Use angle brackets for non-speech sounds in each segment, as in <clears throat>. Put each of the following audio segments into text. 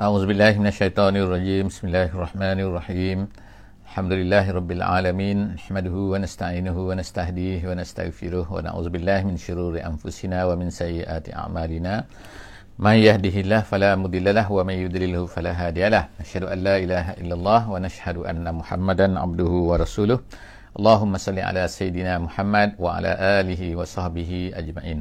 أعوذ بالله من الشيطان الرجيم بسم الله الرحمن الرحيم الحمد لله رب العالمين نحمده ونستعينه ونستهديه ونستغفره ونعوذ بالله من شرور أنفسنا ومن سيئات أعمالنا من يهده الله فلا مضل له ومن يضلله فلا هادي له نشهد أن لا إله إلا الله ونشهد أن محمدا عبده ورسوله اللهم صل على سيدنا محمد وعلى آله وصحبه أجمعين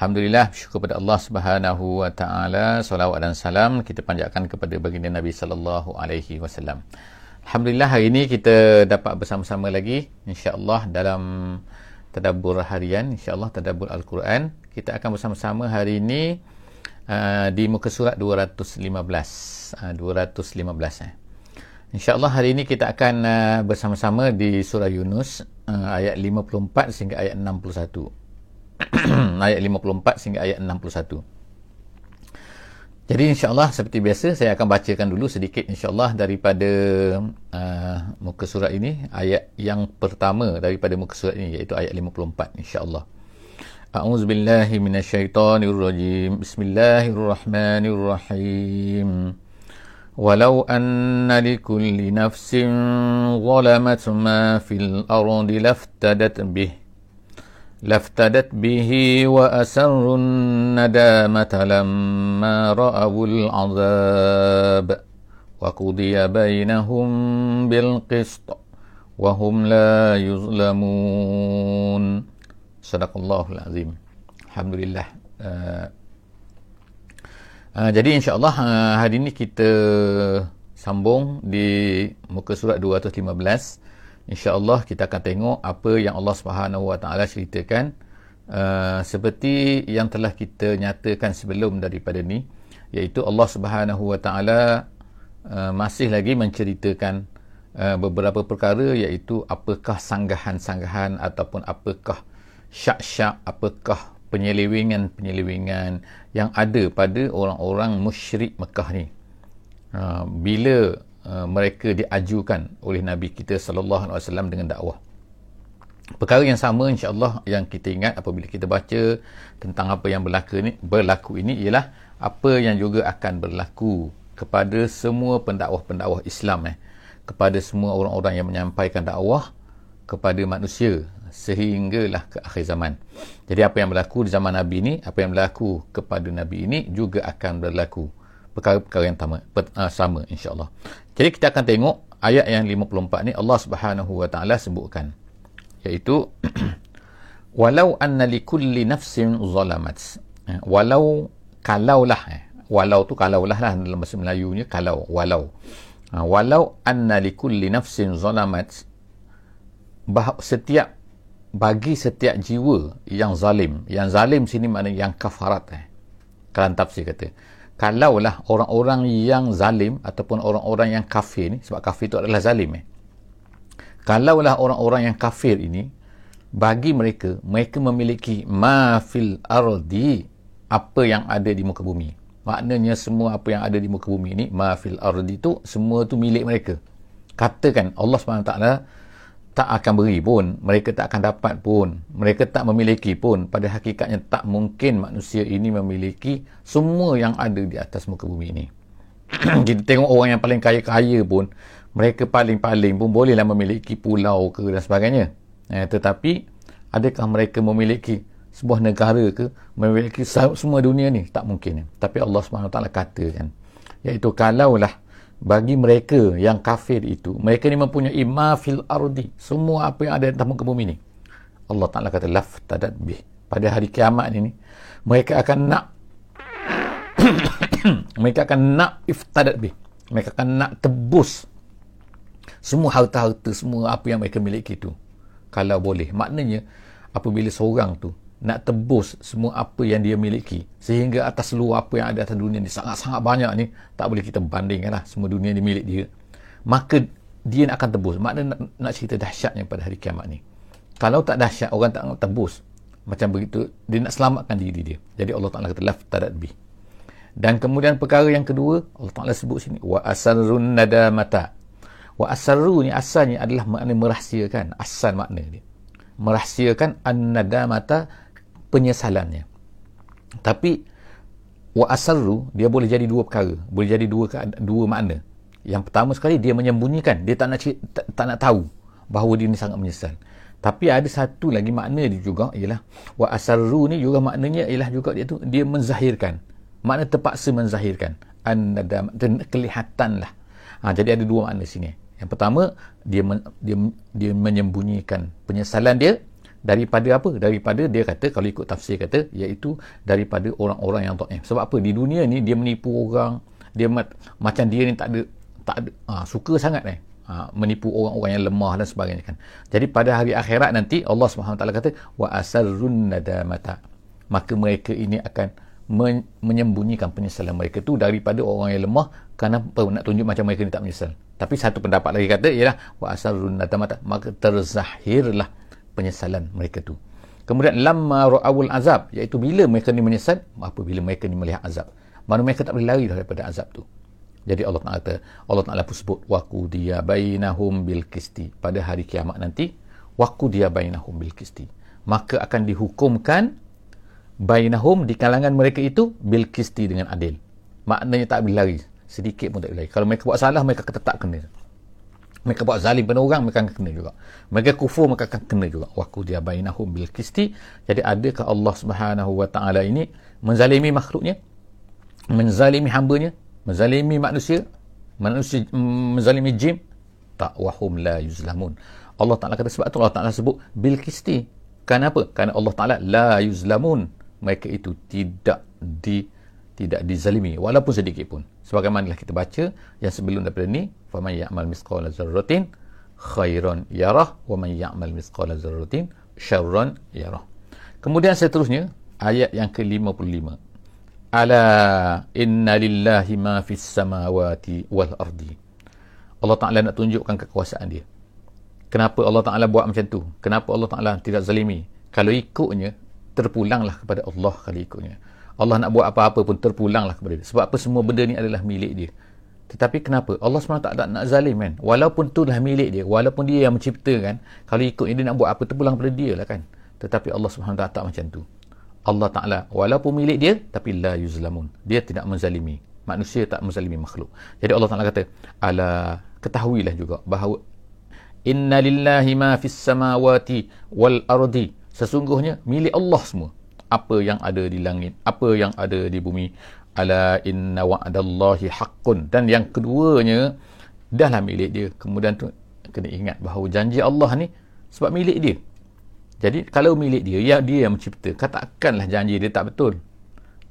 Alhamdulillah syukur kepada Allah Subhanahu wa taala selawat dan salam kita panjatkan kepada baginda Nabi sallallahu alaihi wasallam. Alhamdulillah hari ini kita dapat bersama-sama lagi insya-Allah dalam tadabbur harian insya-Allah tadabbur al-Quran. Kita akan bersama-sama hari ini uh, di muka surat 215 uh, 215 eh. InsyaAllah hari ini kita akan uh, bersama-sama di surah Yunus uh, ayat 54 sehingga ayat 61. <coughs> ayat 54 sehingga ayat 61. Jadi insyaAllah seperti biasa saya akan bacakan dulu sedikit insyaAllah daripada uh, muka surat ini ayat yang pertama daripada muka surat ini iaitu ayat 54 insyaAllah. A'udzubillahi minasyaitonirrajim. Bismillahirrahmanirrahim. ولو أن لكل نفس ظلمت ما في الأرض لافتدت به لافتدت به وأسروا الندامة لما رأوا العذاب وقضي بينهم بالقسط وهم لا يظلمون صدق الله العظيم الحمد لله uh, jadi insyaAllah uh, hari ini kita sambung di muka surat 215 InsyaAllah kita akan tengok apa yang Allah Subhanahu Wa Taala ceritakan. Uh, seperti yang telah kita nyatakan sebelum daripada ni iaitu Allah Subhanahu Wa Taala uh, masih lagi menceritakan uh, beberapa perkara iaitu apakah sanggahan-sanggahan ataupun apakah syak-syak apakah penyelewengan-penyelewengan yang ada pada orang-orang musyrik Mekah ni. Uh, bila Uh, mereka diajukan oleh Nabi kita sallallahu alaihi wasallam dengan dakwah. Perkara yang sama insya-Allah yang kita ingat apabila kita baca tentang apa yang berlaku ini berlaku ini ialah apa yang juga akan berlaku kepada semua pendakwah-pendakwah Islam eh kepada semua orang-orang yang menyampaikan dakwah kepada manusia sehinggalah ke akhir zaman. Jadi apa yang berlaku di zaman Nabi ini, apa yang berlaku kepada Nabi ini juga akan berlaku perkara-perkara yang sama, uh, sama insya-Allah. Jadi kita akan tengok ayat yang 54 ni Allah Subhanahu wa taala sebutkan iaitu <clears throat> walau anna likulli nafsin zalamat. Eh, walau kalaulah eh, walau tu kalaulah lah dalam bahasa Melayunya kalau walau. Ha, walau anna likulli nafsin zalamat setiap bagi setiap jiwa yang zalim yang zalim sini maknanya yang kafarat eh. Kalan tafsir kata kalaulah orang-orang yang zalim ataupun orang-orang yang kafir ni sebab kafir itu adalah zalim eh. kalaulah orang-orang yang kafir ini bagi mereka mereka memiliki ma fil ardi apa yang ada di muka bumi maknanya semua apa yang ada di muka bumi ini ma fil ardi itu semua tu milik mereka katakan Allah SWT tak akan beri pun mereka tak akan dapat pun mereka tak memiliki pun. Pada hakikatnya tak mungkin manusia ini memiliki semua yang ada di atas muka bumi ini. <clears throat> Kita tengok orang yang paling kaya-kaya pun mereka paling-paling pun bolehlah memiliki pulau ke dan sebagainya. Eh, tetapi adakah mereka memiliki sebuah negara ke? Memiliki semua dunia ni? Tak mungkin. Tapi Allah SWT katakan iaitu kalaulah bagi mereka yang kafir itu mereka ni mempunyai ma fil ardi semua apa yang ada di atas bumi ni. Allah Taala kata laf tadat bih. Pada hari kiamat ini mereka akan nak <coughs> mereka akan nak iftadat bih. Mereka akan nak tebus semua harta-harta semua apa yang mereka miliki itu kalau boleh maknanya apabila seorang tu nak tebus semua apa yang dia miliki. Sehingga atas luar apa yang ada atas dunia ni sangat-sangat banyak ni tak boleh kita bandingkan lah semua dunia ni milik dia. Maka dia nak akan tebus. Makna nak, nak cerita dahsyatnya pada hari kiamat ni. Kalau tak dahsyat orang tak nak tebus. Macam begitu dia nak selamatkan diri dia. Jadi Allah Ta'ala kata laf tadat bi dan kemudian perkara yang kedua Allah Ta'ala sebut sini wa asarrun nadamata. Wa asarru ni asalnya adalah makna merahsiakan. Asal makna dia. Merahsiakan an-nadamata penyesalannya. Tapi wa asarru dia boleh jadi dua perkara. Boleh jadi dua dua makna. Yang pertama sekali dia menyembunyikan. Dia tak nak tak, nak tahu bahawa dia ni sangat menyesal. Tapi ada satu lagi makna dia juga ialah wa asarru ni juga maknanya ialah juga dia tu dia menzahirkan. Makna terpaksa menzahirkan. An-nadam kelihatan lah ha, jadi ada dua makna sini. Yang pertama dia men, dia dia menyembunyikan penyesalan dia daripada apa? Daripada dia kata kalau ikut tafsir kata iaitu daripada orang-orang yang taif sebab apa? Di dunia ni dia menipu orang dia macam dia ni tak ada tak ada ha, suka sangat eh ha, menipu orang-orang yang lemah dan sebagainya kan. Jadi pada hari akhirat nanti Allah SWT kata wa asarrun nadamata. Maka mereka ini akan men- menyembunyikan penyesalan mereka tu daripada orang yang lemah kerana apa, nak tunjuk macam mereka ni tak menyesal. Tapi satu pendapat lagi kata ialah wa asarrun nadamata. Maka terzahirlah penyesalan mereka tu. Kemudian lamma ra'awul azab iaitu bila mereka ni menyesal apabila mereka ni melihat azab. Mana mereka tak boleh lari daripada azab tu. Jadi Allah Taala kata Allah Taala pun sebut waqu dia bainahum bil qisti pada hari kiamat nanti waqu dia bainahum bil qisti maka akan dihukumkan bainahum di kalangan mereka itu bil qisti dengan adil. Maknanya tak boleh lari sedikit pun tak boleh lari. Kalau mereka buat salah mereka tetap kena mereka buat zalim pada orang mereka akan kena juga. Mereka kufur mereka akan kena juga. Waku dia bainahum bil kisti jadi adakah Allah Subhanahu wa taala ini menzalimi makhluknya? Menzalimi hambanya? Menzalimi manusia? Manusia menzalimi jin? Tak. Wahum la yuzlamun. Allah Taala kata sebab tu Allah Taala sebut bil kisti kenapa? Kerana Allah Taala la yuzlamun. Mereka itu tidak di tidak dizalimi. Walaupun sedikit pun sebagaimana kita baca yang sebelum daripada ni faman ya'mal misqala dzarratin khairan yarah wa man ya'mal misqala dzarratin syarran yarah. Kemudian seterusnya ayat yang ke-55 ala inna lillahi ma fis samawati wal ardi. Allah Taala nak tunjukkan kekuasaan dia. Kenapa Allah Taala buat macam tu? Kenapa Allah Taala tidak zalimi? Kalau ikutnya terpulanglah kepada Allah kalau ikutnya Allah nak buat apa-apa pun terpulanglah kepada dia. Sebab apa semua benda ni adalah milik dia. Tetapi kenapa? Allah SWT tak nak zalim kan? Walaupun tu dah milik dia, walaupun dia yang menciptakan, kalau ikut dia nak buat apa, terpulang kepada dia lah kan? Tetapi Allah SWT tak macam tu. Allah Ta'ala, walaupun milik dia, tapi la yuzlamun. Dia tidak menzalimi. Manusia tak menzalimi makhluk. Jadi Allah Ta'ala kata, ala ketahuilah juga bahawa inna lillahi ma fis samawati wal ardi. Sesungguhnya milik Allah semua apa yang ada di langit, apa yang ada di bumi. Ala inna wa'dallahi haqqun. Dan yang keduanya, dahlah milik dia. Kemudian tu kena ingat bahawa janji Allah ni sebab milik dia. Jadi kalau milik dia, ya dia yang mencipta. Katakanlah janji dia tak betul.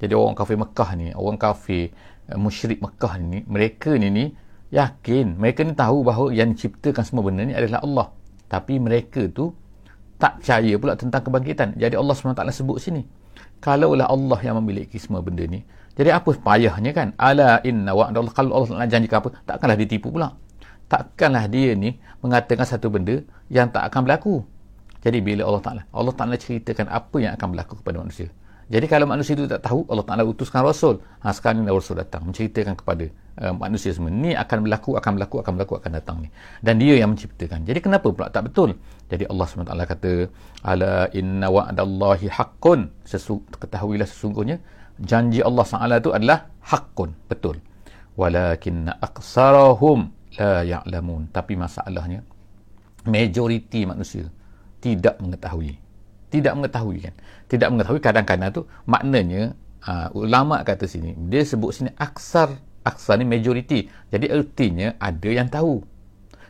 Jadi orang kafir Mekah ni, orang kafir uh, musyrik Mekah ni, mereka ni ni yakin, mereka ni tahu bahawa yang menciptakan semua benda ni adalah Allah. Tapi mereka tu tak percaya pula tentang kebangkitan. Jadi Allah SWT sebut sini. Kalaulah Allah yang memiliki semua benda ni. Jadi apa payahnya kan? Ala inna wa Allah. Kalau Allah nak janjikan apa, takkanlah ditipu pula. Takkanlah dia ni mengatakan satu benda yang tak akan berlaku. Jadi bila Allah Ta'ala, Allah Ta'ala ceritakan apa yang akan berlaku kepada manusia. Jadi kalau manusia itu tak tahu, Allah Ta'ala utuskan Rasul. Ha, sekarang ni Rasul datang menceritakan kepada uh, manusia semua. Ni akan berlaku, akan berlaku, akan berlaku, akan datang ni. Dan dia yang menciptakan. Jadi kenapa pula tak betul? Jadi Allah SWT kata, Ala inna wa'adallahi haqqun. Sesu, ketahuilah sesungguhnya, janji Allah SWT itu adalah haqqun. Betul. Walakinna aqsarahum la ya'lamun. Tapi masalahnya, majoriti manusia tidak mengetahui tidak mengetahui kan? Tidak mengetahui kadang-kadang tu maknanya uh, ulama kata sini dia sebut sini aksar. Aksar ni majoriti. Jadi ertinya ada yang tahu.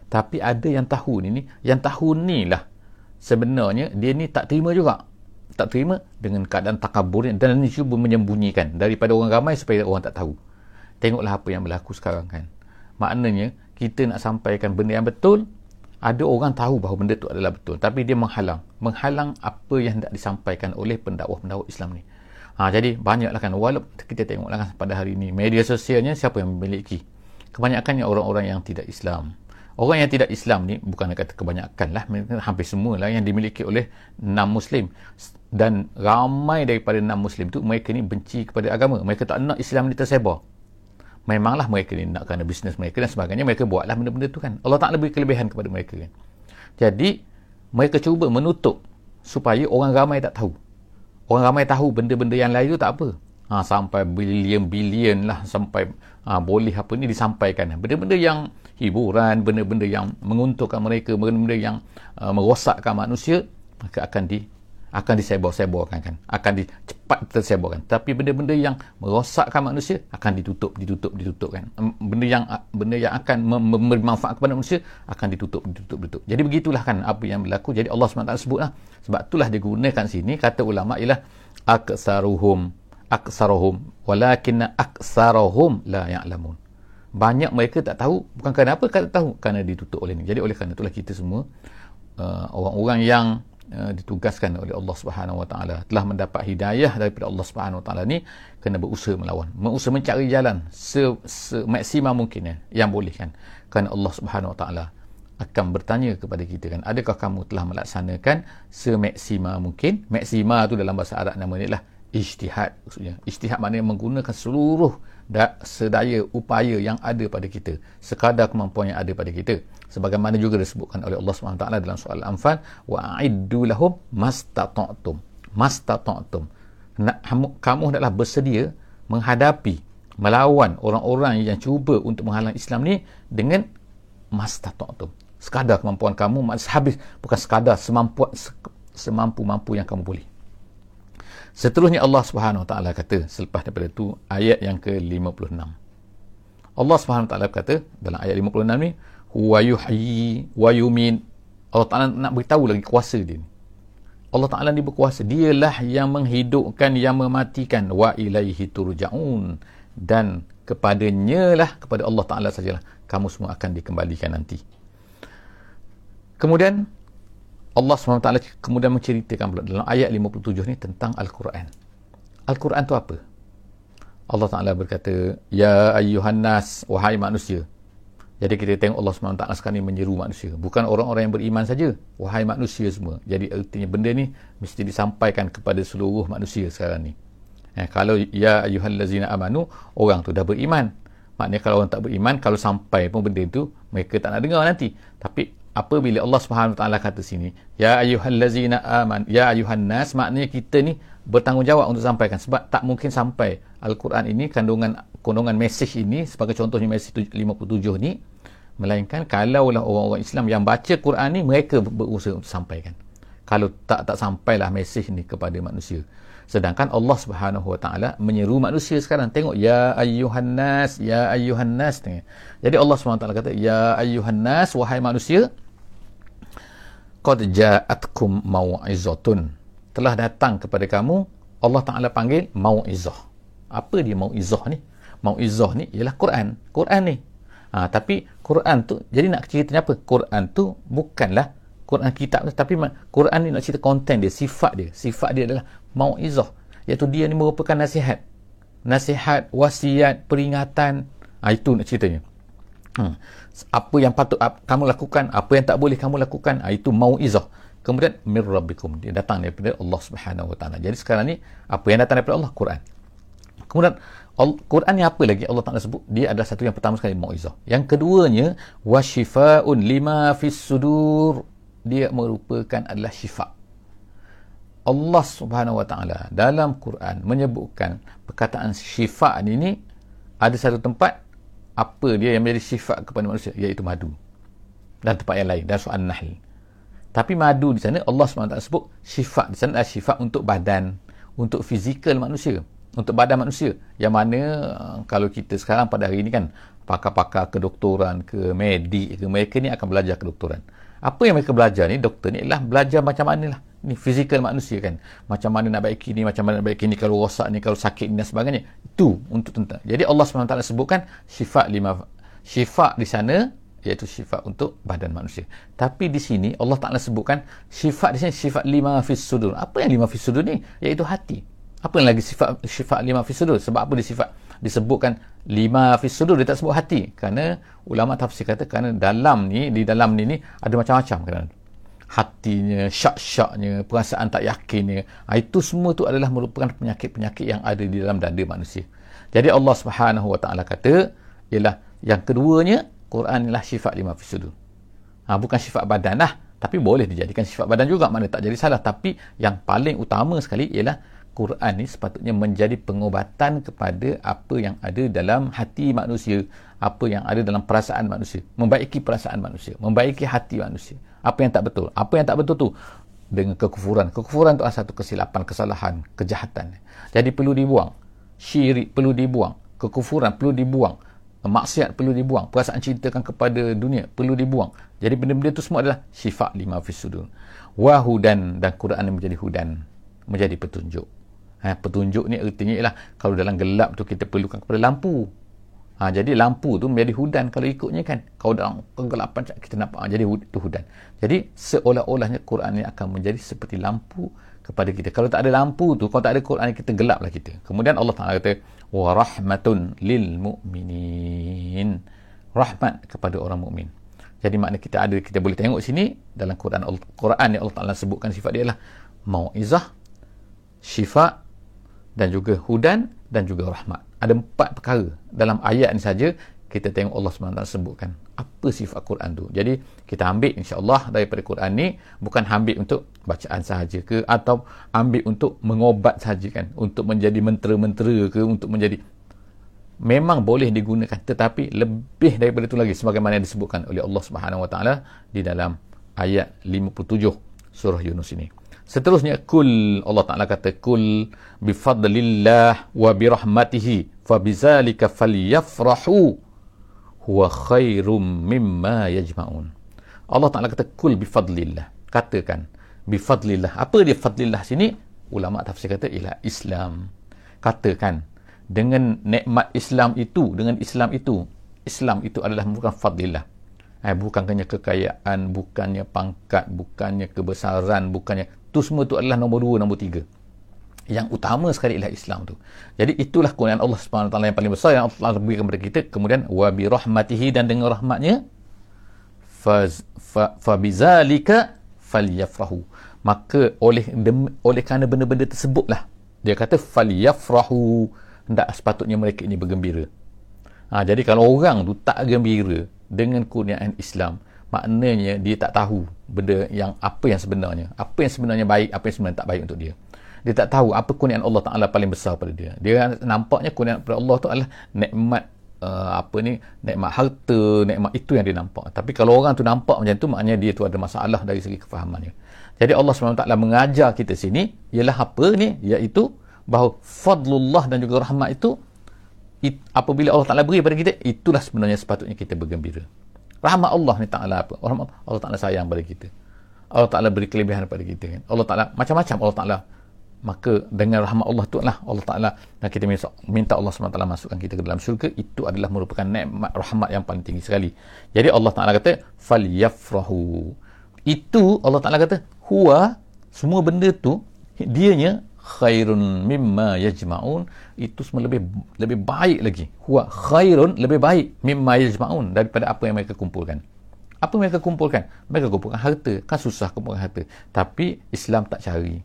Tapi ada yang tahu ni ni yang tahu ni lah. Sebenarnya dia ni tak terima juga. Tak terima dengan keadaan takaburnya dan ni cuba menyembunyikan daripada orang ramai supaya orang tak tahu. Tengoklah apa yang berlaku sekarang kan? Maknanya kita nak sampaikan benda yang betul ada orang tahu bahawa benda itu adalah betul tapi dia menghalang. Menghalang apa yang hendak disampaikan oleh pendakwah-pendakwah Islam ni. Ha, jadi banyaklah kan walaupun kita tengoklah kan pada hari ini media sosialnya siapa yang memiliki? Kebanyakannya orang-orang yang tidak Islam. Orang yang tidak Islam ni bukan kata kebanyakan lah hampir semua lah yang dimiliki oleh enam Muslim. Dan ramai daripada enam Muslim tu mereka ni benci kepada agama. Mereka tak nak Islam ni tersebar memanglah mereka ni nak kerana bisnes mereka dan sebagainya. Mereka buatlah benda-benda tu kan. Allah tak lebih kelebihan kepada mereka kan. Jadi mereka cuba menutup supaya orang ramai tak tahu. Orang ramai tahu benda-benda yang lain tu tak apa. Ha, sampai bilion-bilion lah sampai ha, boleh apa ni disampaikan. Benda-benda yang hiburan benda-benda yang menguntungkan mereka benda-benda yang uh, merosakkan manusia maka akan di akan disebar-sebarkan kan? Akan di, cepat tapi benda-benda yang merosakkan manusia akan ditutup ditutup ditutup kan? Benda yang benda yang akan memberi manfaat kepada manusia akan ditutup ditutup ditutup. Jadi begitulah kan apa yang berlaku. Jadi Allah SWT sebutlah. Sebab itulah digunakan sini kata ulama ialah aksaruhum aksaruhum walakinna aksaruhum la ya'lamun. Banyak mereka tak tahu. Bukan kerana apa? Tak tahu. Kerana ditutup oleh ini jadi oleh kerana itulah kita semua uh, orang-orang yang uh, ditugaskan oleh Allah Subhanahu Wa Taala. Telah mendapat hidayah daripada Allah Subhanahu Wa Taala ni kena berusaha melawan. Berusaha mencari jalan semaksimum mungkin ya, yang boleh kan. Kerana Allah Subhanahu Wa Taala akan bertanya kepada kita kan adakah kamu telah melaksanakan semaksima mungkin? Maksima tu dalam bahasa Arab nama ni lah ijtihad maksudnya. Ijtihad maknanya menggunakan seluruh sedaya upaya yang ada pada kita sekadar kemampuan yang ada pada kita. Sebagaimana juga disebutkan oleh Allah SWT dalam soal Al-Anfal wa a'iddu lahum mastata'tum. Mastata'tum. Kamu hendaklah bersedia menghadapi melawan orang-orang yang cuba untuk menghalang Islam ni dengan mastata'tum. Sekadar kemampuan kamu habis. Bukan sekadar semampu semampu-mampu yang kamu boleh Seterusnya Allah Subhanahu taala kata selepas daripada itu ayat yang ke-56. Allah Subhanahu taala kata dalam ayat 56 ni huwa yuhyi wa yumin. Allah Taala nak beritahu lagi kuasa dia ni. Allah Taala ni berkuasa. Dialah yang menghidupkan yang mematikan wa ilaihi turja'un dan kepadanya lah kepada Allah Taala sajalah kamu semua akan dikembalikan nanti. Kemudian Allah SWT kemudian menceritakan pula dalam ayat 57 ni tentang Al-Quran. Al-Quran tu apa? Allah Ta'ala berkata, Ya ayyuhan nas, wahai manusia. Jadi kita tengok Allah SWT sekarang ni menyeru manusia. Bukan orang-orang yang beriman saja. Wahai manusia semua. Jadi artinya benda ni mesti disampaikan kepada seluruh manusia sekarang ni. Eh, kalau ya ayyuhan lazina amanu, orang tu dah beriman. Maknanya kalau orang tak beriman, kalau sampai pun benda tu, mereka tak nak dengar nanti. Tapi apabila Allah Subhanahu taala kata sini ya ayyuhallazina aman ya ayyuhan nas maknanya kita ni bertanggungjawab untuk sampaikan. Sebab tak mungkin sampai al-Quran ini kandungan kandungan mesej ini sebagai contohnya mesej 57 ni melainkan kalaulah orang-orang Islam yang baca Quran ni mereka berusaha untuk sampaikan. Kalau tak tak sampailah mesej ni kepada manusia sedangkan Allah Subhanahu Wa Taala menyeru manusia sekarang. Tengok ya ayyuhan nas ya ayyuhan nas. Jadi Allah Subhanahu Wa Taala kata ya ayyuhan nas wahai manusia qad ja'atkum mau'izatun. Telah datang kepada kamu Allah Taala panggil mau'izah. Apa dia mau'izah ni? Mau'izah ni ialah Quran. Quran ni. Ha, tapi Quran tu jadi nak cerita apa? Quran tu bukanlah Quran kitab tapi Quran ni nak cerita konten dia sifat dia. Sifat dia adalah mau'izah iaitu dia ni merupakan nasihat. Nasihat wasiat peringatan. Ha, itu nak ceritanya. Hmm. apa yang patut kamu lakukan apa yang tak boleh kamu lakukan ha, itu mau'izah. Kemudian mir rabbikum dia datang daripada Allah Subhanahu wa taala. Jadi sekarang ni apa yang datang daripada Allah? Quran. Kemudian Quran ni apa lagi Allah Taala sebut? Dia adalah satu yang pertama sekali mau'izah. Yang keduanya wasyifaun lima fis sudur dia merupakan adalah syifa. Allah Subhanahu Wa Taala dalam Quran menyebutkan perkataan syifa ini ada satu tempat apa dia yang menjadi sifat kepada manusia iaitu madu. Dan tempat yang lain dan soal nahl tapi madu di sana Allah SWT sebut sifat di sana adalah sifat untuk badan untuk fizikal manusia untuk badan manusia. Yang mana uh, kalau kita sekarang pada hari ini kan pakar-pakar kedoktoran ke medik ke mereka ni akan belajar kedoktoran apa yang mereka belajar ni doktor ni ialah belajar macam mana lah. Ni fizikal manusia kan. Macam mana nak baiki ni macam mana nak baiki ni kalau rosak ni kalau sakit ni dan sebagainya. Itu untuk tentang. Jadi Allah SWT sebutkan sifat lima sifat di sana iaitu sifat untuk badan manusia. Tapi di sini Allah Ta'ala sebutkan sifat di sini sifat lima fis sudur. Apa yang lima fis sudur ni? Iaitu hati. Apa yang lagi sifat sifat lima fis sudur? Sebab apa disifat disebutkan lima fis sudur dia tak sebut hati kerana ulama tafsir kata kerana dalam ni di dalam ni ni ada macam-macam kerana hatinya, syak-syaknya, perasaan tak yakinnya. Ha, itu semua tu adalah merupakan penyakit-penyakit yang ada di dalam dada manusia. Jadi Allah Subhanahu Wa Taala kata, ialah yang keduanya Quran ialah sifat lima fisudur. Ha, bukan sifat badan lah, tapi boleh dijadikan sifat badan juga, mana tak jadi salah. Tapi yang paling utama sekali ialah Quran ni sepatutnya menjadi pengobatan kepada apa yang ada dalam hati manusia, apa yang ada dalam perasaan manusia, membaiki perasaan manusia, membaiki hati manusia. Apa yang tak betul? Apa yang tak betul tu? Dengan kekufuran. Kekufuran tu adalah satu kesilapan, kesalahan, kejahatan. Jadi perlu dibuang. Syirik perlu dibuang. Kekufuran perlu dibuang. Maksiat perlu dibuang. Perasaan cintakan kepada dunia perlu dibuang. Jadi benda-benda itu semua adalah sifat lima fisudur. Wahudan dan Quran menjadi hudan. Menjadi petunjuk. Ha, petunjuk ni artinya ialah kalau dalam gelap tu kita perlukan kepada lampu. Ha, jadi lampu tu menjadi hudan kalau ikutnya kan. Kalau dalam kegelapan kita nampak ha, jadi itu hudan. Jadi seolah-olahnya Quran ni akan menjadi seperti lampu kepada kita. Kalau tak ada lampu tu, kalau tak ada Quran kita gelaplah kita. Kemudian Allah Taala kata wa rahmatun lil mu'minin. Rahmat kepada orang mukmin. Jadi makna kita ada kita boleh tengok sini dalam Quran Quran ni Allah Taala sebutkan sifat dia lah mauizah, syifa dan juga hudan dan juga rahmat. Ada empat perkara dalam ayat ni saja kita tengok Allah SWT sebutkan apa sifat Quran tu. Jadi kita ambil insya-Allah daripada Quran ni bukan ambil untuk bacaan sahaja ke atau ambil untuk mengobat sahaja kan, untuk menjadi mentera-mentera ke untuk menjadi memang boleh digunakan tetapi lebih daripada itu lagi sebagaimana yang disebutkan oleh Allah Subhanahu Wa Taala di dalam ayat 57 surah Yunus ini. Seterusnya kul Allah Taala kata kul bi fadlillah wa bi rahmatihi fa bizalika falyafrahu huwa khairum mimma yajma'un. Allah Taala kata kul bi fadlillah. Katakan bi fadlillah. Apa dia fadlillah sini? Ulama tafsir kata ialah Islam. Katakan dengan nikmat Islam itu, dengan Islam itu, Islam itu adalah bukan fadlillah. Eh, bukannya kekayaan, bukannya pangkat, bukannya kebesaran, bukannya tu semua tu adalah nombor dua, nombor tiga. Yang utama sekali ialah Islam tu. Jadi itulah kurniaan Allah SWT yang paling besar yang Allah berikan kepada kita. Kemudian wa bi rahmatihi dan dengan rahmatnya fa fa bizalika falyafrahu. Maka oleh oleh kerana benda-benda tersebutlah dia kata falyafrahu hendak sepatutnya mereka ini bergembira. Ha, jadi kalau orang tu tak gembira dengan kurniaan Islam maknanya dia tak tahu benda yang apa yang sebenarnya. Apa yang sebenarnya baik apa yang sebenarnya tak baik untuk dia. Dia tak tahu apa kurniaan Allah Taala paling besar pada dia. Dia nampaknya kurniaan pada Allah tu adalah nikmat uh, apa ni nikmat harta nikmat itu yang dia nampak. Tapi kalau orang tu nampak macam tu maknanya dia tu ada masalah dari segi kefahamannya. Jadi Allah SWT mengajar kita sini ialah apa ni? Iaitu bahawa fadlullah dan juga rahmat itu it, apabila Allah Taala beri pada kita itulah sebenarnya sepatutnya kita bergembira rahmat Allah ni Ta'ala apa rahmat Allah Ta'ala sayang pada kita. Allah Ta'ala beri kelebihan pada kita kan. Allah Ta'ala macam-macam Allah Ta'ala. Maka dengan rahmat Allah tu lah Allah Ta'ala. Dan kita minta Allah SWT masukkan kita ke dalam syurga itu adalah merupakan nikmat rahmat yang paling tinggi sekali. Jadi Allah Ta'ala kata fal yafrahu itu Allah Ta'ala kata huwa semua benda tu dianya khairun mimma yajma'un. Itu semua lebih lebih baik lagi. Huwa khairun lebih baik mimma yajma'un daripada apa yang mereka kumpulkan. Apa mereka kumpulkan? Mereka kumpulkan harta. Kan susah kumpulkan harta. Tapi Islam tak cari.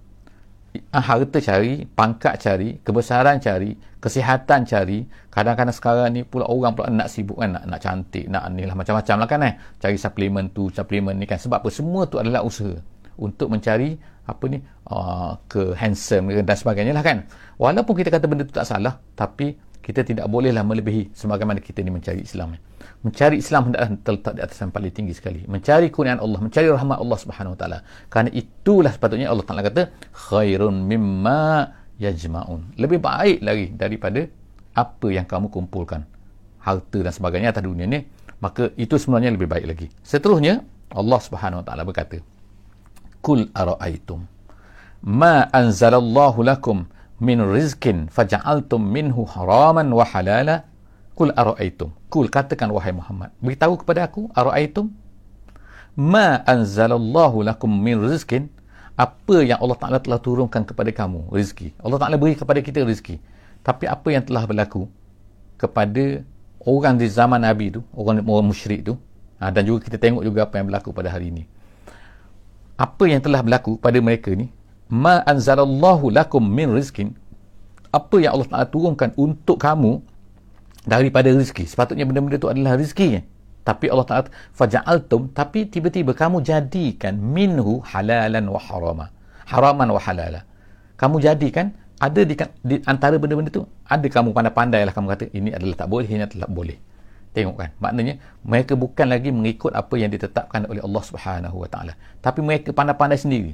Ah, harta cari pangkat cari kebesaran cari kesihatan cari. Kadang-kadang sekarang ni pula orang pula nak sibuk kan nak, nak cantik nak ni lah macam-macam lah kan eh. Cari suplemen tu suplemen ni kan. Sebab apa? Semua tu adalah usaha untuk mencari apa ni uh, ke handsome dan sebagainya lah kan. Walaupun kita kata benda itu tak salah tapi kita tidak bolehlah melebihi sebagaimana kita ni mencari Islam. Mencari Islam hendaklah terletak di atas yang paling tinggi sekali. Mencari kurniaan Allah mencari rahmat Allah subhanahu wa ta'ala. Kerana itulah sepatutnya Allah Ta'ala kata khairun mimma yajma'un. Lebih baik lagi daripada apa yang kamu kumpulkan. Harta dan sebagainya atas dunia ni maka itu sebenarnya lebih baik lagi. Seterusnya Allah subhanahu wa ta'ala berkata kul ara'aitum? Ma anzalallahu lakum min rizkin faja'altum minhu haraman wa halala? Kul ara'aitum. Kul katakan wahai Muhammad beritahu kepada aku ara'aitum? Ma anzalallahu lakum min rizkin apa yang Allah Ta'ala telah turunkan kepada kamu? Rezeki Allah Ta'ala beri kepada kita rezeki tapi apa yang telah berlaku kepada orang di zaman Nabi tu orang, orang musyrik tu? Ha, dan juga kita tengok juga apa yang berlaku pada hari ini apa yang telah berlaku pada mereka ni? Ma anzalallahu lakum min rizkin apa yang Allah Taala turunkan untuk kamu daripada rezeki sepatutnya benda-benda itu adalah rezeki tapi Allah Taala faja'altum tapi tiba-tiba kamu jadikan minhu halalan wa harama. Haraman wa halala. Kamu jadikan ada di, di antara benda-benda tu ada kamu pandai-pandai lah kamu kata ini adalah tak boleh ini adalah tak boleh tengok kan maknanya mereka bukan lagi mengikut apa yang ditetapkan oleh Allah Subhanahu Wa Taala. Tapi mereka pandai-pandai sendiri.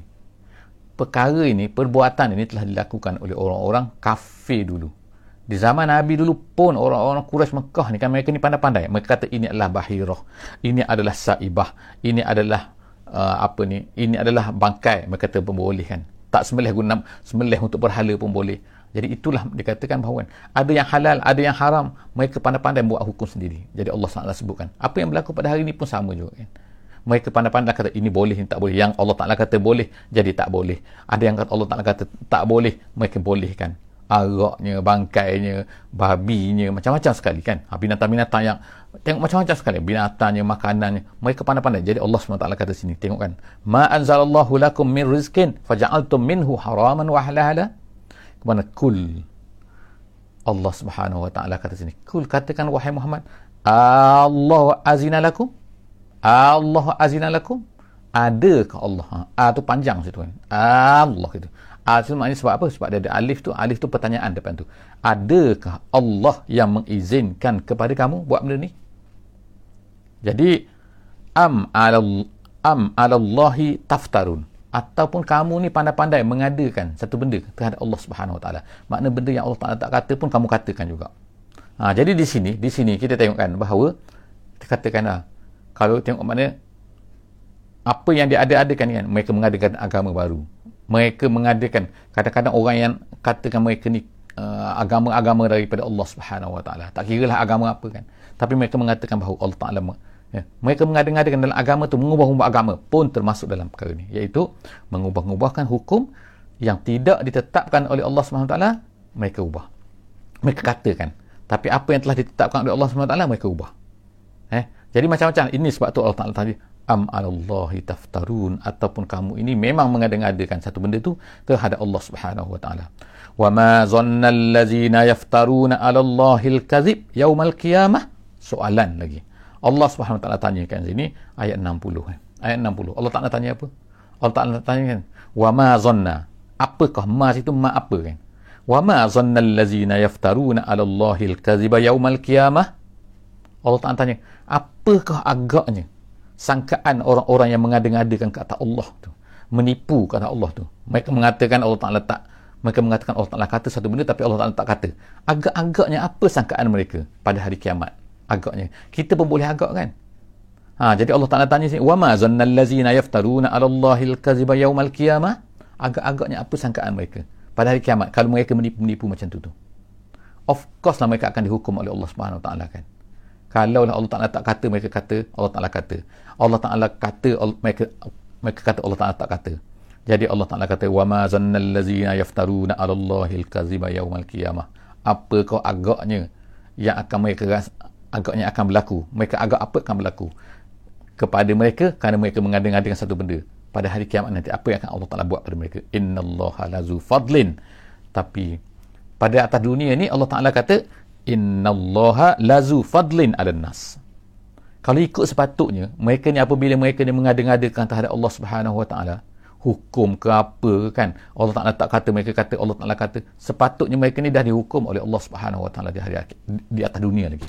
Perkara ini perbuatan ini telah dilakukan oleh orang-orang kafir dulu. Di zaman Nabi dulu pun orang-orang Quraisy Mekah ni kan mereka ni pandai-pandai. Mereka kata ini adalah bahirah. Ini adalah saibah. Ini adalah uh, apa ni ini adalah bangkai. Mereka kata membolehkan tak sembelih guna sembelih untuk berhala pun boleh jadi itulah dikatakan bahawa ada yang halal ada yang haram mereka pandai-pandai buat hukum sendiri jadi Allah SWT sebutkan apa yang berlaku pada hari ini pun sama juga kan mereka pandai-pandai kata ini boleh ini tak boleh yang Allah Taala kata boleh jadi tak boleh ada yang kata Allah Taala kata tak boleh mereka bolehkan araknya, bangkainya, babinya, macam-macam sekali kan. Ha, binatang-binatang yang tengok macam-macam sekali. Binatangnya, makanannya. Mereka pandai-pandai. Jadi Allah SWT kata sini. Tengok kan. Ma anzalallahu lakum min rizkin faja'altum minhu haraman wa halahala. Kemana? Kul. Allah Subhanahu Wa Taala kata sini. Kul katakan wahai Muhammad, Allah azina lakum? Allah azina lakum? Adakah Allah? Ha, A tu panjang situ kan. Allah itu. Ah itu maknanya sebab apa? Sebab dia ada alif tu, alif tu pertanyaan depan tu. Adakah Allah yang mengizinkan kepada kamu buat benda ni? Jadi am alal am alallahi taftarun ataupun kamu ni pandai-pandai mengadakan satu benda terhadap Allah Subhanahu Wa Taala. Makna benda yang Allah Taala tak kata pun kamu katakan juga. Ha, jadi di sini, di sini kita tengokkan bahawa kita katakan lah, kalau tengok mana apa yang dia ada-adakan kan mereka mengadakan agama baru mereka mengadakan kadang-kadang orang yang katakan mereka ni uh, agama-agama daripada Allah Subhanahu Wa Taala tak kira lah agama apa kan tapi mereka mengatakan bahawa Allah Taala ya, mereka mengadakan dalam agama tu mengubah-ubah agama pun termasuk dalam perkara ni iaitu mengubah-ubahkan hukum yang tidak ditetapkan oleh Allah Taala mereka ubah. Mereka katakan. Tapi apa yang telah ditetapkan oleh Allah Taala mereka ubah. Eh? Jadi macam-macam. Ini sebab tu Allah Taala tadi am alallahi taftarun. Ataupun kamu ini memang mengada-ngadakan satu benda tu terhadap Allah Subhanahu wa taala. Wa ma zanna allazina yaftaruna alallahi alkazib yaumal qiyamah? Soalan lagi. Allah Subhanahu wa taala tanyakan sini ayat 60 kan. Ayat 60. Allah Taala tanya apa? Allah Taala tanya kan, wa ma zanna? Apakah ma itu ma apa kan? Wa ma zanna allazina yaftaruna alallahi alkaziba yaumal qiyamah? Allah Taala tanya, apakah agaknya sangkaan orang-orang yang mengada-ngadakan kata Allah tu menipu kata Allah tu mereka mengatakan Allah Ta'ala tak mereka mengatakan Allah Ta'ala kata satu benda tapi Allah Ta'ala tak kata agak-agaknya apa sangkaan mereka pada hari kiamat agaknya kita pun boleh agak kan ha, jadi Allah Ta'ala tanya sini وَمَا زَنَّ الَّذِينَ يَفْتَرُونَ عَلَى اللَّهِ الْكَذِبَ يَوْمَ الْكِيَامَةِ agak-agaknya apa sangkaan mereka pada hari kiamat kalau mereka menipu-menipu macam tu tu of course lah mereka akan dihukum oleh Allah Subhanahu Wa Ta'ala kan kalau Allah Ta'ala tak kata mereka kata Allah Ta'ala kata Allah Ta'ala kata mereka mereka kata Allah Ta'ala tak kata jadi Allah Ta'ala kata wa ma zannal ladzina yaftaruna 'ala Allahi al-kaziba yaumal qiyamah apa kau agaknya yang akan mereka agaknya akan berlaku. Mereka agak apa akan berlaku? Kepada mereka kerana mereka mengada-ngadakan satu benda. Pada hari kiamat nanti apa yang akan Allah Ta'ala buat pada mereka? Innallaha lazu fadlin. Tapi pada atas dunia ni Allah Ta'ala kata innallaha lazu fadlin 'alan nas. Kalau ikut sepatutnya mereka ni apabila mereka ni mengada-ngadakan terhadap Allah Subhanahu wa taala hukum ke apa kan? Allah Taala tak kata mereka kata Allah Taala kata sepatutnya mereka ni dah dihukum oleh Allah Subhanahu wa taala di hari di atas dunia lagi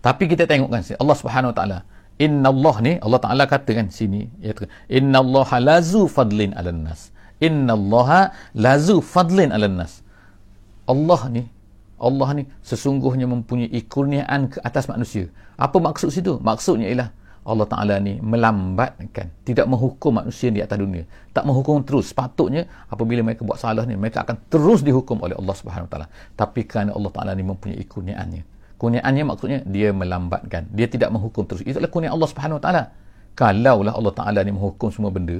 tapi kita tengok kan Allah Subhanahu wa taala innallah ni Allah Taala kata kan sini iaitu innallaha lazu fadlin 'alan nas innallaha lazu fadlin 'alan nas Allah ni Allah ni sesungguhnya mempunyai kurniaan ke atas manusia. Apa maksud situ? Maksudnya ialah Allah Ta'ala ni melambatkan, tidak menghukum manusia di atas dunia. Tak menghukum terus. Sepatutnya apabila mereka buat salah ni, mereka akan terus dihukum oleh Allah Subhanahu Wa Ta'ala. Tapi kerana Allah Ta'ala ni mempunyai kurniaannya. Kurniaannya maksudnya dia melambatkan. Dia tidak menghukum terus. Itulah kurniaan Allah Subhanahu Wa Ta'ala. Kalaulah Allah Ta'ala ni menghukum semua benda,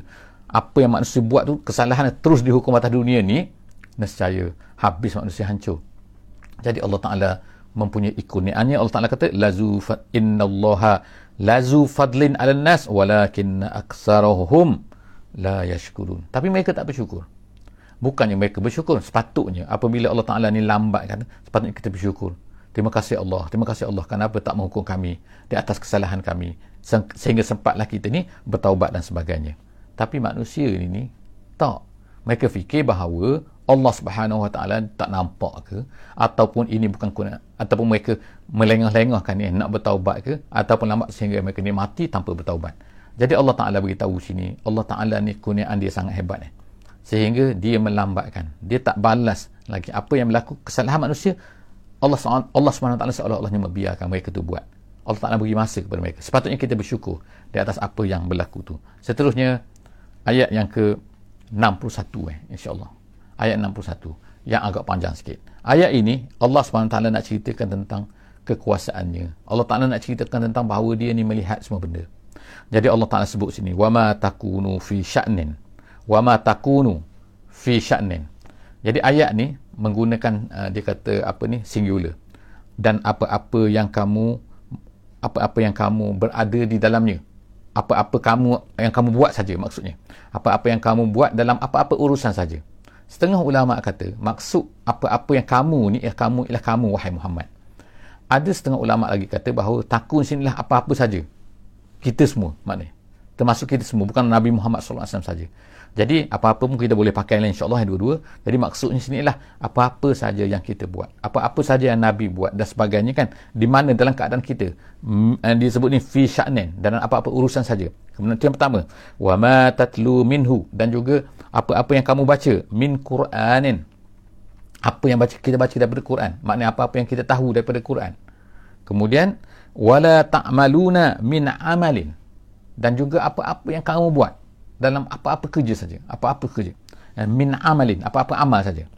apa yang manusia buat tu, kesalahan terus dihukum atas dunia ni, nescaya habis manusia hancur. Jadi Allah Taala mempunyai kurniaannya Allah Taala kata lazu innallaha lazu fadlin 'alan nas walakin aktsaruhum la yashkurun. Tapi mereka tak bersyukur. Bukannya mereka bersyukur, sepatutnya apabila Allah Taala ni lambat kan, sepatutnya kita bersyukur. Terima kasih Allah. Terima kasih Allah kenapa tak menghukum kami di atas kesalahan kami sehingga sempatlah kita ni bertaubat dan sebagainya. Tapi manusia ini ni tak Mereka fikir bahawa Allah Subhanahu Wa Taala tak nampak ke ataupun ini bukan kuna ataupun mereka melengah-lengahkan ni nak bertaubat ke ataupun lambat sehingga mereka ni mati tanpa bertaubat. Jadi Allah Taala beritahu sini, Allah Taala ni kurniaan dia sangat hebat ni. Sehingga dia melambatkan. Dia tak balas lagi apa yang berlaku kesalahan manusia. Allah Allah Subhanahu Wa Taala seolah-olahnya membiarkan mereka tu buat. Allah Taala beri masa kepada mereka. Sepatutnya kita bersyukur di atas apa yang berlaku tu. Seterusnya ayat yang ke 61 eh insya-Allah ayat 61 yang agak panjang sikit. Ayat ini Allah SWT nak ceritakan tentang kekuasaannya. Allah Taala nak ceritakan tentang bahawa dia ni melihat semua benda. Jadi Allah Taala sebut sini wama takunu fi sya'nin. Wama takunu fi sya'nin. Jadi ayat ni menggunakan uh, dia kata apa ni singular. Dan apa-apa yang kamu apa-apa yang kamu berada di dalamnya. Apa-apa kamu yang kamu buat saja maksudnya. Apa-apa yang kamu buat dalam apa-apa urusan saja. Setengah ulama kata maksud apa-apa yang kamu ni ialah kamu ialah kamu wahai Muhammad. Ada setengah ulama lagi kata bahawa takun sinilah apa-apa saja. Kita semua maknanya. Termasuk kita semua bukan Nabi Muhammad SAW saja. Jadi apa-apa pun kita boleh pakai lah insya-Allah dua-dua. Jadi maksudnya sini ialah apa-apa saja yang kita buat. Apa-apa saja yang Nabi buat dan sebagainya kan di mana dalam keadaan kita. Mm, dia sebut ni fi sya'nin dalam apa-apa urusan saja. Kemudian yang pertama, wa ma tatlu minhu dan juga apa-apa yang kamu baca min Quranin apa yang baca kita baca daripada Quran maknanya apa-apa yang kita tahu daripada Quran kemudian wala ta'maluna min amalin dan juga apa-apa yang kamu buat dalam apa-apa kerja saja apa-apa kerja. Eh, min amalin apa-apa amal saja.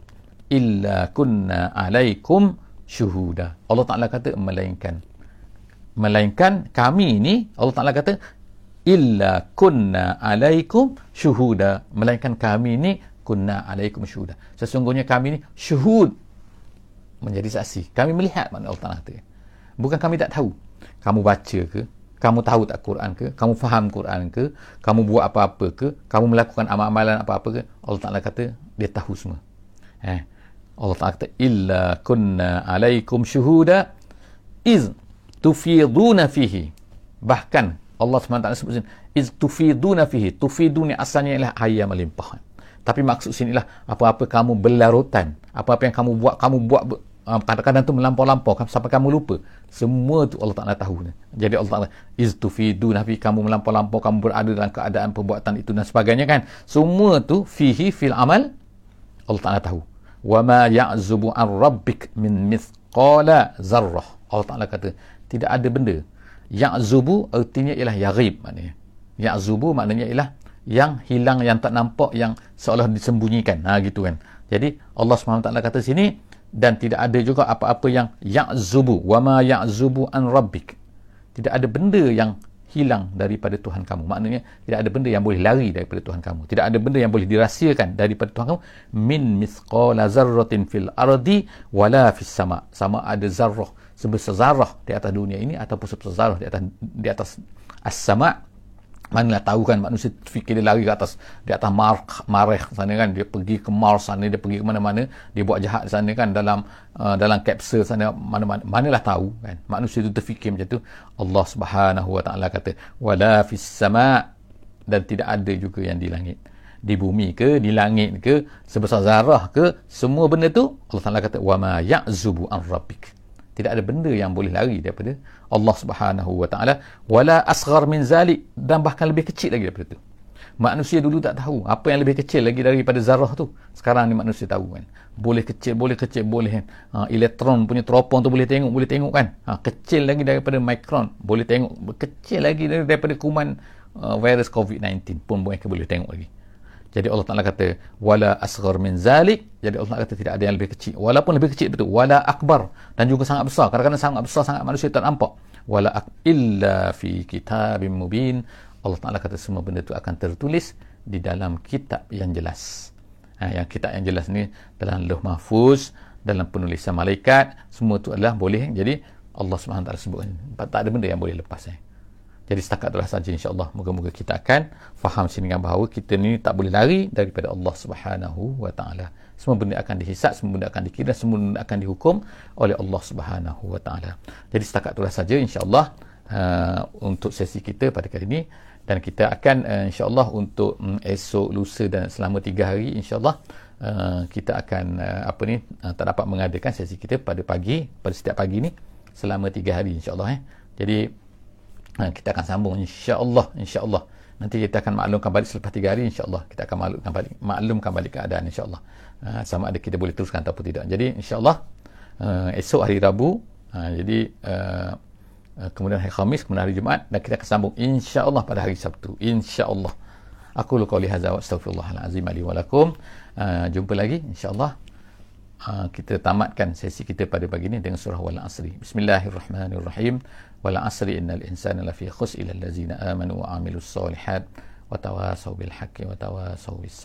Illa kunna alaikum syuhuda. Allah Taala kata melainkan. Melainkan kami ini Allah Taala kata illa kunna alaikum syuhuda. Melainkan kami ni kunna alaikum syuhuda. Sesungguhnya kami ni syuhud. Menjadi saksi. Kami melihat mana Allah Taala kata. Bukan kami tak tahu. Kamu baca ke kamu tahu tak Quran ke? Kamu faham Quran ke? Kamu buat apa-apa ke? Kamu melakukan amal-amalan apa-apa ke? Allah Taala kata dia tahu semua. Eh Allah Taala kata illa kunna alaikum syuhuda iz tufiduna fihi. Bahkan Allah SWT sebut sini iz tufiduna fihi. Tufiduni asalnya ialah ayam melimpah tapi maksud sini lah apa-apa kamu berlarutan apa-apa yang kamu buat kamu buat kadang-kadang tu melampau-lampau sampai kamu lupa semua tu Allah Ta'ala tahu jadi Allah Ta'ala iz tufiduna fihi kamu melampau-lampau kamu berada dalam keadaan perbuatan itu dan sebagainya kan semua tu fihi fil amal Allah Ta'ala tahu wa ma ya'zubu an rabbik min mithqala zarrah Allah Ta'ala kata tidak ada benda Ya'zubu artinya ialah yarib maknanya. Ya'zubu maknanya ialah yang hilang yang tak nampak yang seolah disembunyikan. Ha gitu kan. Jadi Allah SWT kata sini dan tidak ada juga apa-apa yang ya'zubu wa ma ya'zubu an rabbik. Tidak ada benda yang hilang daripada Tuhan kamu. Maknanya tidak ada benda yang boleh lari daripada Tuhan kamu. Tidak ada benda yang boleh dirahsiakan daripada Tuhan kamu min mithqala zarratin fil ardi wala fis sama. Sama ada zarrah sebesar zarah di atas dunia ini ataupun sebesar zarah di atas di atas as-sama manalah tahu kan manusia fikir dia lari ke atas di atas mar mareh sana kan. Dia pergi ke Mars sana dia pergi ke mana-mana dia buat jahat sana kan dalam uh, dalam kapsul sana mana-mana. Manalah tahu kan. Manusia itu terfikir macam tu. Allah Subhanahu wa taala kata wala fis sama. Dan tidak ada juga yang di langit. Di bumi ke di langit ke sebesar zarah ke semua benda tu Allah Taala kata wa ma ya'zubu an rabbik tidak ada benda yang boleh lari daripada Allah Subhanahu wa taala. Wala asghar min zalik. Dan bahkan lebih kecil lagi daripada itu. Manusia dulu tak tahu apa yang lebih kecil lagi daripada zarah tu. Sekarang ni manusia tahu kan. Boleh kecil boleh kecil boleh kan. Ha, elektron punya teropong tu boleh tengok boleh tengok kan. Ha, kecil lagi daripada mikron boleh tengok. Kecil lagi daripada kuman uh, virus covid-19 pun mereka boleh tengok lagi jadi Allah Taala kata wala asghar min zalik. Jadi Allah Taala kata tidak ada yang lebih kecil. Walaupun lebih kecil betul. Wala akbar dan juga sangat besar. Kadang-kadang sangat besar sangat manusia tak nampak. Wala ak illa fi kitabim mubin. Allah Taala kata semua benda itu akan tertulis di dalam kitab yang jelas. Ha, yang kitab yang jelas ni dalam Lauh Mahfuz, dalam penulisan malaikat, semua itu adalah boleh. Jadi Allah Subhanahu Taala sebut tak ada benda yang boleh lepas eh. Jadi setakat itulah saja insya-Allah. Moga-moga kita akan faham sini dengan bahawa kita ni tak boleh lari daripada Allah Subhanahu wa taala. Semua benda akan dihisap, semua benda akan dikira, semua benda akan dihukum oleh Allah Subhanahu wa taala. Jadi setakat itulah saja insya-Allah uh, untuk sesi kita pada kali ini dan kita akan uh, insyaallah untuk um, esok lusa dan selama tiga hari insyaallah uh, kita akan uh, apa ni uh, tak dapat mengadakan sesi kita pada pagi pada setiap pagi ni selama tiga hari insyaallah eh jadi uh, kita akan sambung insyaallah insyaallah nanti kita akan maklumkan balik selepas tiga hari insyaallah kita akan maklumkan balik maklumkan balik keadaan insyaallah uh, sama ada kita boleh teruskan ataupun tidak jadi insyaallah uh, esok hari Rabu uh, jadi uh, kemudian hari Khamis, kemudian hari Jumaat dan kita akan sambung insya-Allah pada hari Sabtu. Insya-Allah. Aku lu qauli hadza wa astaghfirullahalazim li wa lakum. Uh, jumpa lagi insya-Allah. Uh, kita tamatkan sesi kita pada pagi ini dengan surah Wal Asri. Bismillahirrahmanirrahim. Wal Asri innal insana lafi khusr illa allazina amanu wa amilus solihat wa tawasaw bil haqqi wa tawasaw bis